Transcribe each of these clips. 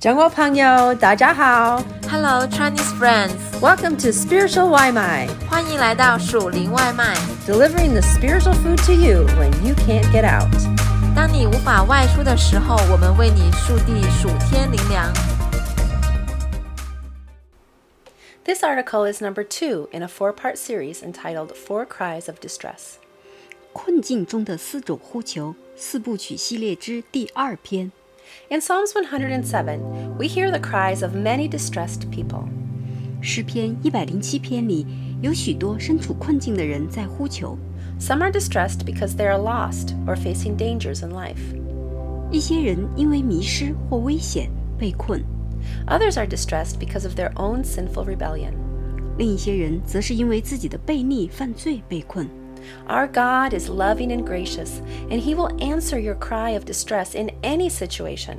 中国朋友，大家好 Hello Chinese friends， ，Welcome to Spiritual 外卖欢迎来到属灵外卖。 ，delivering the spiritual food to you when you can't get out. 当你无法外出的时候，我们为你速递属天灵粮。 This article is number two in a four-part series entitled Four Cries of Distress. 困境中的四种呼求四部曲系列之第二篇。 In Psalms 107, we hear the cries of many distressed people. 诗篇一百零七篇里有许多身处困境的人在呼求， Some are distressed because they are lost or facing dangers in life. 一些人因为迷失或危险被困， Others are distressed because of their own sinful rebellion. 另一些人则是因为自己的悖逆犯罪被困。 Our God is loving and gracious, and He will answer your cry of distress in any situation,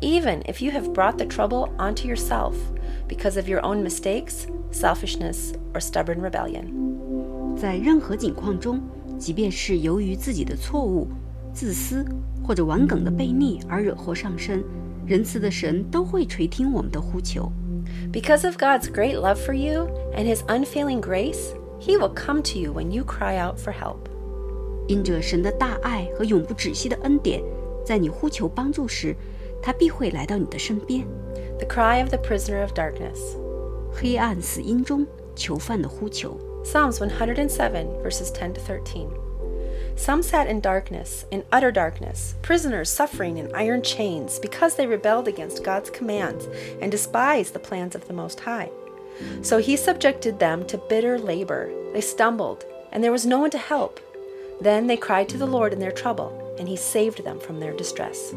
even if you have brought the trouble onto yourself because of your own mistakes, selfishness, or stubborn rebellion. 在任何境况中，即便是由于自己的错误、自私或者顽梗的悖逆而惹祸上身，仁慈的神都会垂听我们的呼求。 Because of God's great love for you and His unfailing grace, He will come to you when you cry out for help. 因着神的大爱和永不止息的恩典，在你呼求帮助时，他必会来到你的身边。The cry of the prisoner of darkness. 黑暗死荫中囚犯的呼求。Psalms 107 verses 10 to 13. Some sat in darkness, in utter darkness, prisoners suffering in iron chains because they rebelled against God's commands and despised the plans of the Most High. So he subjected them to bitter labor. They stumbled, and there was no one to help. Then they cried to the Lord in their trouble, and he saved them from their distress.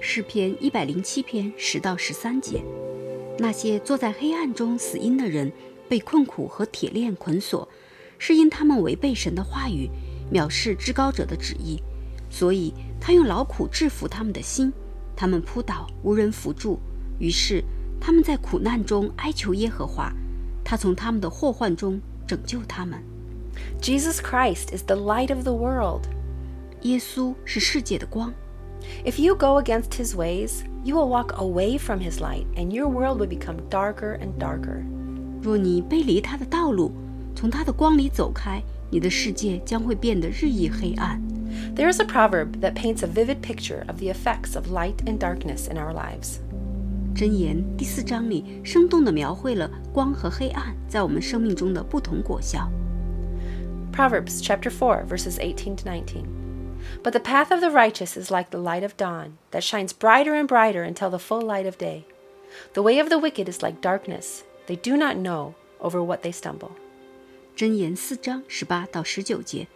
诗篇一百零七篇十到十三节，那些坐在黑暗中死荫的人，被困苦和铁链捆锁，是因他们违背神的话语，藐视至高者的旨意，所以他用劳苦制服他们的心，他们扑倒，无人扶助，于是他们在苦难中哀求耶和华，他从他们的祸患中拯救他们。 Jesus Christ is the light of the world. 耶稣是世界的光。 If you go against his ways, you will walk away from his light, and your world will become darker and darker. 若你背离他的道路，从他的光里走开，你的世界将会变得日益黑暗。 There is a proverb that paints a vivid picture of the effects of light and darkness in our lives. 箴言第四章里生动地描绘了光和黑暗在我们生命中的不同果效。 Proverbs chapter 4, verses 18 to 19. But the path of the righteous is like the light of dawn, that shines brighter and brighter until the full light of day. The way of the wicked is like darkness, they do not know over what they stumble. 箴言四章十八到十九节，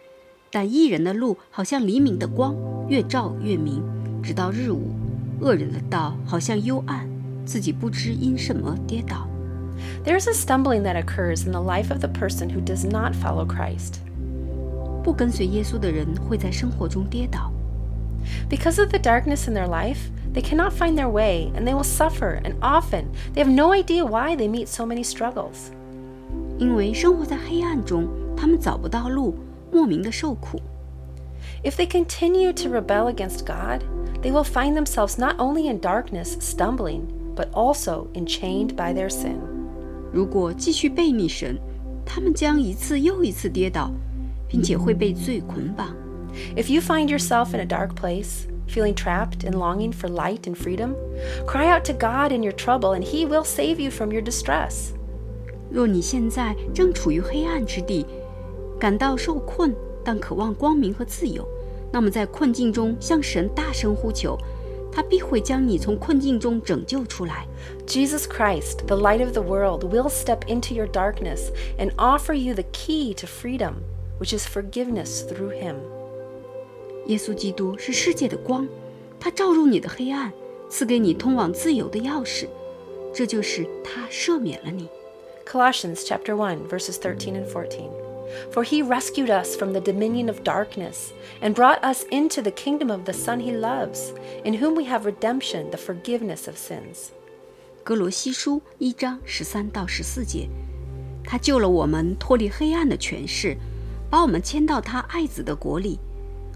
但义人的路好像黎明的光，越照越明，直到日午；恶人的道好像幽暗， 自己不知因什么跌倒。 There is a stumbling that occurs in the life of the person who does not follow Christ. 不跟随耶稣的人会在生活中跌倒， Because of the darkness in their life, they cannot find their way and they will suffer, and often they have no idea why they meet so many struggles. 因为生活在黑暗中，他们找不到路，莫名的受苦。 If they continue to rebel against God, they will find themselves not only in darkness, stumbling, but also enchained by their sin. 如果继续背逆神，他们将一次又一次跌倒，并且会被罪捆绑。 If you find yourself in a dark place, feeling trapped and longing for light and freedom, cry out to God in your trouble, and He will save you from your distress. 若你现在正处于黑暗之地，感到受困，但渴望光明和自由，那么在困境中向神大声呼求， 他必会将你从困境中拯救出来。 Jesus Christ, the light of the world, will step into your darkness and offer you the key to freedom, which is forgiveness through Him. 耶稣基督是世界的光，他照入你的黑暗，赐给你通往自由的钥匙，这就是他赦免了你。 Colossians chapter 1 verses 13 and 14. For he rescued us from the dominion of darkness and brought us into the kingdom of the Son he loves, in whom we have redemption, the forgiveness of sins. 歌罗西书一章十三到十四节，他救了我们脱离黑暗的权势，把我们迁到他爱子的国里。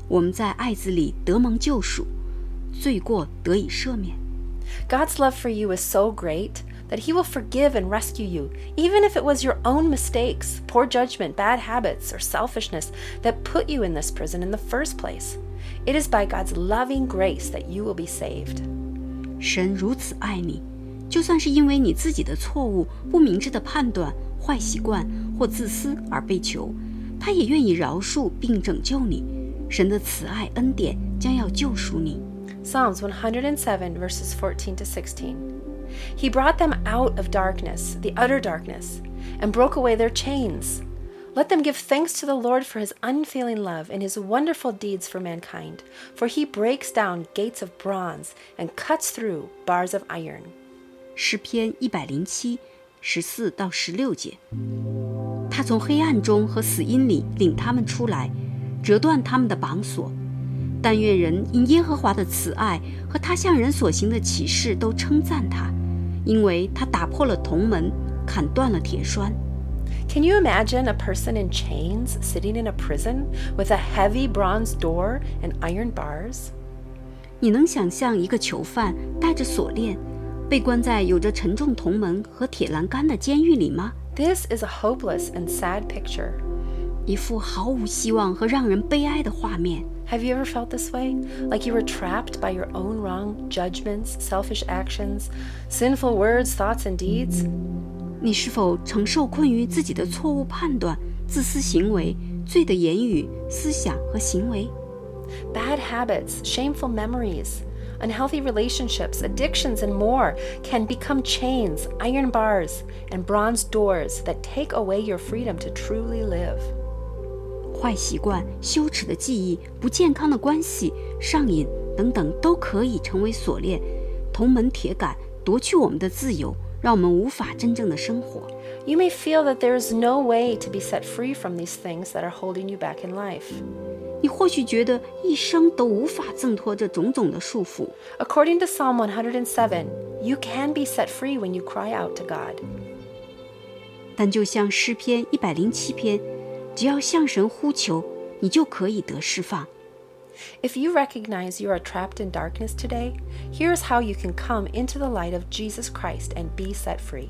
我们在爱子里得蒙救赎，罪过得以赦免。God's love for you is so great that He will forgive and rescue you, even if it was your own mistakes, poor judgment, bad habits, or selfishness that put you in this prison in the first place. It is by God's loving grace that you will be saved. 神如此爱你，就算是因为你自己的错误、不明智的判断、坏习惯或自私而被囚，他也愿意饶恕并拯救你。神的慈爱恩典将要救赎你。Psalms 107, verses 14 to 16. He brought them out of darkness, the utter darkness, and broke away their chains. Let them give thanks to the Lord for his unfailing love and his wonderful deeds for mankind, for he breaks down gates of bronze and cuts through bars of iron. 诗篇一百零七十四到十六节，他从黑暗中和死荫里领他们出来，折断他们的绑锁。但愿人因耶和华的慈爱和他向人所行的启示都称赞他， 因为他打破了铜门，砍断了铁栓。Can you imagine a person in chains sitting in a prison with a heavy bronze door and iron bars? 你能想象一个囚犯带着锁链，被关在有着沉重铜门和铁栏杆的监狱里吗？ This is a hopeless and sad picture. 一幅毫无希望和让人悲哀的画面。 Have you ever felt this way? Like you were trapped by your own wrong judgments, selfish actions, sinful words, thoughts, and deeds? 你是否曾受困于自己的错误判断、自私行为、罪的言语、思想和行为？ Bad habits, shameful memories, unhealthy relationships, addictions, and more can become chains, iron bars, and bronze doors that take away your freedom to truly live. 坏习惯、羞耻的记忆、不健康的关系、上瘾等等，都可以成为锁链、铜门铁杆，夺去我们的自由，让我们无法真正的生活。 You may feel that there is no way to be set free from these things that are holding you back in life. 你或许觉得一生都无法挣脱这种种的束缚， According to Psalm 107, you can be set free when you cry out to God. 但就像诗篇一百零七篇， 只要向神呼求，你就可以得释放。 If you recognize you are trapped in darkness today, here's how you can come into the light of Jesus Christ and be set free.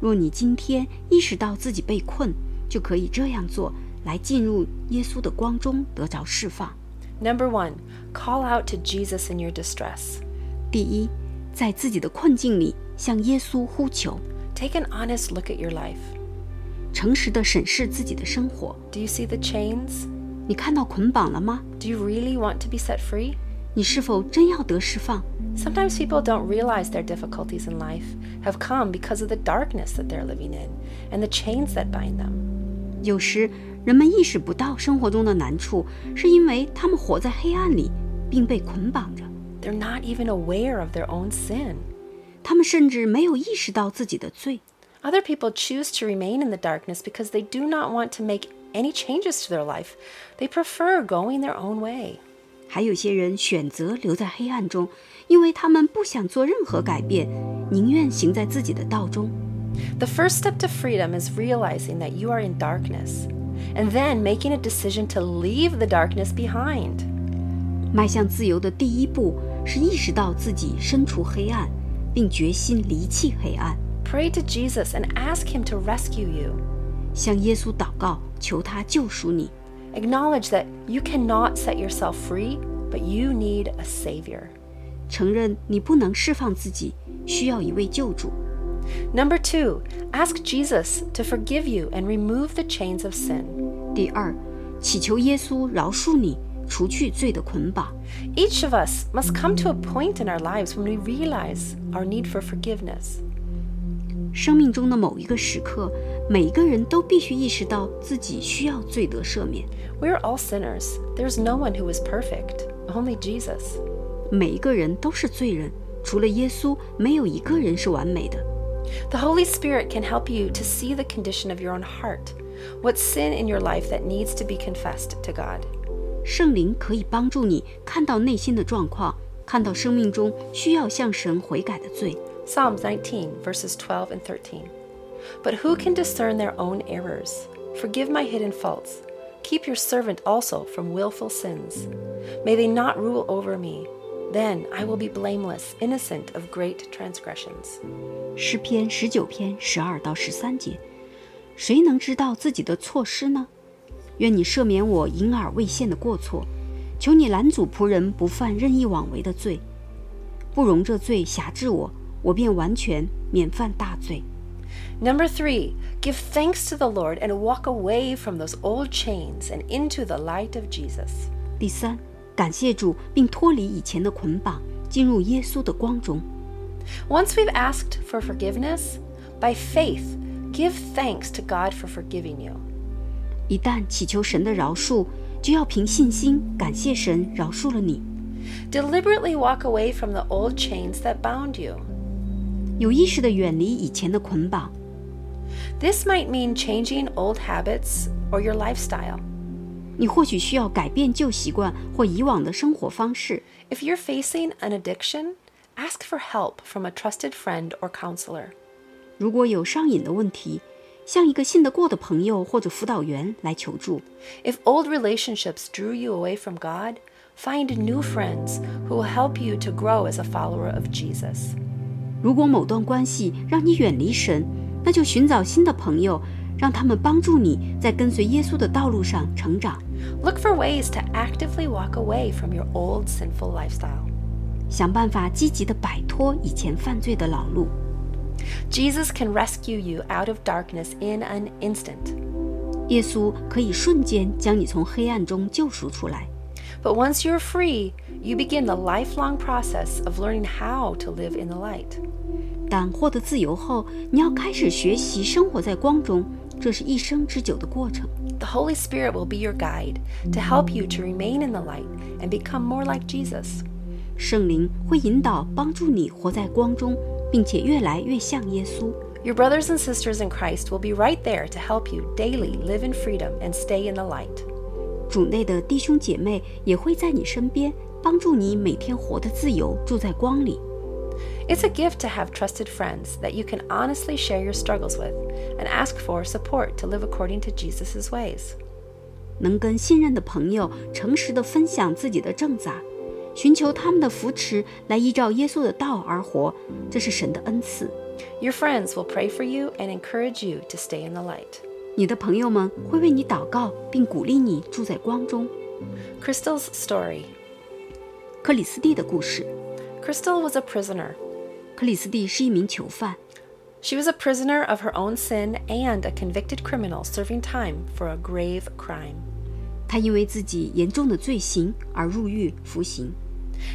若你今天意识到自己被困，就可以这样做，来进入耶稣的光中得着释放。 Number one, call out to Jesus in your distress. 第一，在自己的困境里向耶稣呼求， Take an honest look at your life. 诚实地审视自己的生活。 Do you see the chains? 你看到捆绑了吗？ Do you really want to be set free? 你是否真要得释放？ Sometimes people don't realize their difficulties in life have come because of the darkness that they're living in and the chains that bind them. 有时人们意识不到生活中的难处，是因为他们活在黑暗里，并被捆绑着。 They're not even aware of their own sin. 他们甚至没有意识到自己的罪。 Other people choose to remain in the darkness because they do not want to make any changes to their life. They prefer going their own way. 还有些人选择留在黑暗中，因为他们不想做任何改变，宁愿行在自己的道中。 The first step to freedom is realizing that you are in darkness and then making a decision to leave the darkness behind. 迈向自由的第一步是意识到自己身处黑暗，并决心离弃黑暗， Pray to Jesus and ask Him to rescue you. 向耶稣祷告，求他救赎你。 Acknowledge that you cannot set yourself free, but you need a Savior. 承认你不能释放自己，需要一位救主。 Number two, ask Jesus to forgive you and remove the chains of sin. 第二，祈求耶稣饶恕你，除去罪的捆绑。 Each of us must come to a point in our lives when we realize our need for forgiveness. 生命中的某一个时刻，每一个人都必须意识到自己需要罪得赦免。 We are all sinners. There's no one who is perfect, only Jesus. 每一个人都是罪人，除了耶稣，没有一个人是完美的。 The Holy Spirit can help you to see the condition of your own heart, what sin in your life that needs to be confessed to God. 圣灵可以帮助你看到内心的状况，看到生命中需要向神悔改的罪。 Psalms 19, verses 12 and 13. But who can discern their own errors? Forgive my hidden faults. Keep your servant also from willful sins. May they not rule over me. Then I will be blameless, innocent of great transgressions. 诗篇十九篇十二到十三节，谁能知道自己的错失呢？愿你赦免我隐而未现的过错，求你拦阻仆人不犯任意妄为的罪，不容这罪辖制我， 我便完全免犯大罪。 Number three, give thanks to the Lord and walk away from those old chains and into the light of Jesus. 第三，感谢主，并脱离以前的捆绑，进入耶稣的光中。 Once we've asked for forgiveness, by faith, give thanks to God for forgiving you. 一旦祈求神的饶恕，就要凭信心感谢神饶恕了你， Deliberately walk away from the old chains that bound you. 有意识地远离以前的捆绑。 This might mean changing old habits or your lifestyle. 你或许需要改变旧习惯或以往的生活方式。 If you're facing an addiction, ask for help from a trusted friend or counselor. 如果有上瘾的问题，向一个信得过的朋友或者辅导员来求助。 If old relationships drew you away from God, find new friends who will help you to grow as a follower of Jesus. 如果某段关系让你远离神，那就寻找新的朋友，让他们帮助你在跟随耶稣的道路上成长。Look for ways to actively walk away from your old sinful lifestyle. 想办法积极地摆脱以前犯罪的老路。Jesus can rescue you out of darkness in an instant. 耶稣可以瞬间将你从黑暗中救赎出来。But once you're free, you begin the lifelong process of learning how to live in the light. 但获得自由后，你要开始学习生活在光中，这是一生之久的过程。 The Holy Spirit will be your guide to help you to remain in the light and become more like Jesus. 圣灵会引导、帮助你活在光中，并且越来越像耶稣。 Your brothers and sisters in Christ will be right there to help you daily live in freedom and stay in the light. 主内的弟兄姐妹也会在你身边，帮助你每天活得自由，住在光里。 It's a gift to have trusted friends that you can honestly share your struggles with and ask for support to live according to Jesus' ways. 能跟信任的朋友诚实地分享自己的挣扎，寻求他们的扶持，来依照耶稣的道而活，这是神的恩赐。 Your friends will pray for you and encourage you to stay in the light. 你的朋友们会为你祷告，并鼓励你住在光中。 Crystal's story. 克里斯蒂的故事。 Crystal was a prisoner. 克里斯蒂是一名囚犯， She was a prisoner of her own sin and a convicted criminal serving time for a grave crime. 她因为自己严重的罪行而入狱服刑。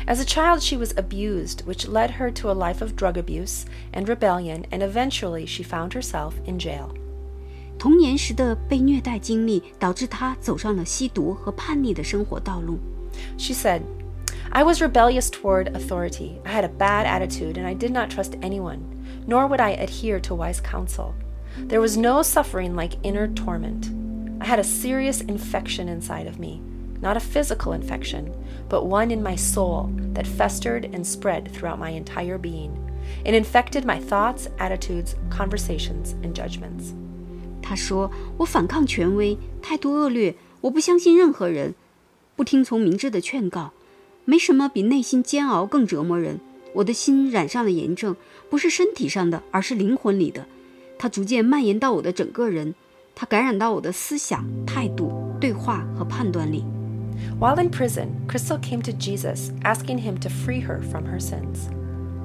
As a child, she was abused, which led her to a life of drug abuse and rebellion, and eventually she found herself in jail. 童年时的被虐待经历导致她走上了吸毒和叛逆的生活道路。 She said, I was rebellious toward authority. I had a bad attitude, and I did not trust anyone, nor would I adhere to wise counsel. There was no suffering like inner torment. I had a serious infection inside of me, not a physical infection, but one in my soul that festered and spread throughout my entire being. It infected my thoughts, attitudes, conversations, and judgments. 他说：“我反抗权威，态度恶劣，我不相信任何人，不听从明智的劝告。没什么比内心煎熬更折磨人。我的心染上了炎症，不是身体上的，而是灵魂里的。它逐渐蔓延到我的整个人，它感染到我的思想、态度、对话和判断力。While in prison, Crystal came to Jesus, asking him to free her from her sins.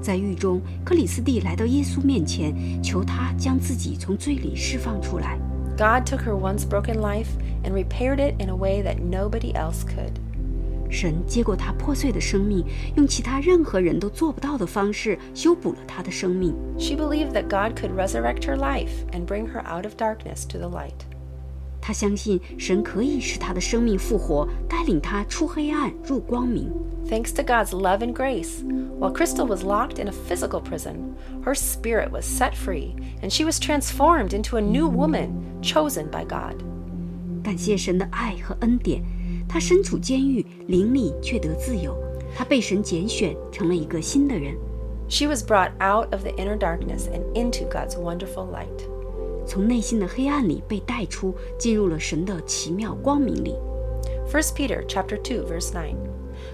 在狱中，克里斯蒂来到耶稣面前，求他将自己从罪里释放出来。 God took her once broken life and repaired it in a way that nobody else could. 神接过他破碎的生命，用其他任何人都做不到的方式修补了他的生命。 She believed that God could resurrect her life and bring her out of darkness to the light. 他相信神可以使他的生命复活，带领他出黑暗入光明。 Thanks to God's love and grace, while Crystal was locked in a physical prison, her spirit was set free and she was transformed into a new woman chosen by God. 感谢神的爱和恩典，他身处监狱，灵里却得自由。他被神拣选，成了一个新的人， She was brought out of the inner darkness and into God's wonderful light. 从内心的黑暗里被带出，进入了神的奇妙光明里。 1 Peter chapter 2 verse 9.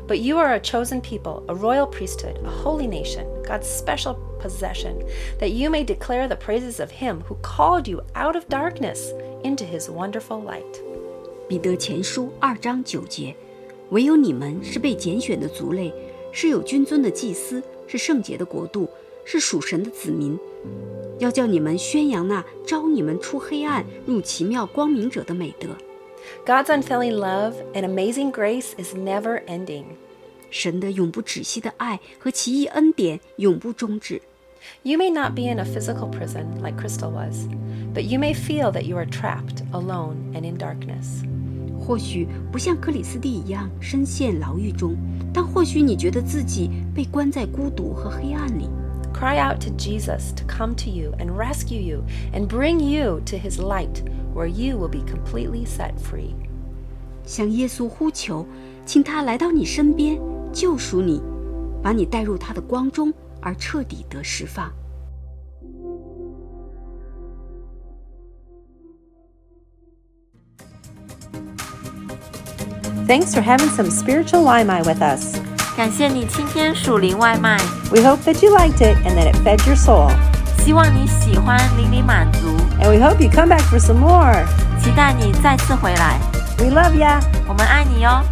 But you are a chosen people, a royal priesthood, a holy nation, God's special possession, that you may declare the praises of him who called you out of darkness into his wonderful light. 彼得前书二章九节，唯有你们是被拣选的族类，是有君尊的祭司，是圣洁的国度，是属神的子民。 要叫你们宣扬那招你们出黑暗入奇妙光明者的美德。God's unfailing love and amazing grace is never ending. 神的永不止息的爱和奇异恩典永不终止。You may not be in a physical prison like Crystal was, but you may feel that you are trapped, alone, and in darkness. 或许不像克里斯蒂一样深陷牢狱中，但或许你觉得自己被关在孤独和黑暗里。 Cry out to Jesus to come to you and rescue you and bring you to his light where you will be completely set free. 向耶稣呼求，请他来到你身边，救赎你，把你带入他的光中，而彻底得释放。Thanks for having some spiritual Waimai with us. 感谢你今天属灵外卖，We hope that you liked it and that it fed your soul. 希望你喜欢，淋漓满足，And we hope you come back for some more. 期待你再次回来。We love ya. 我们爱你哦。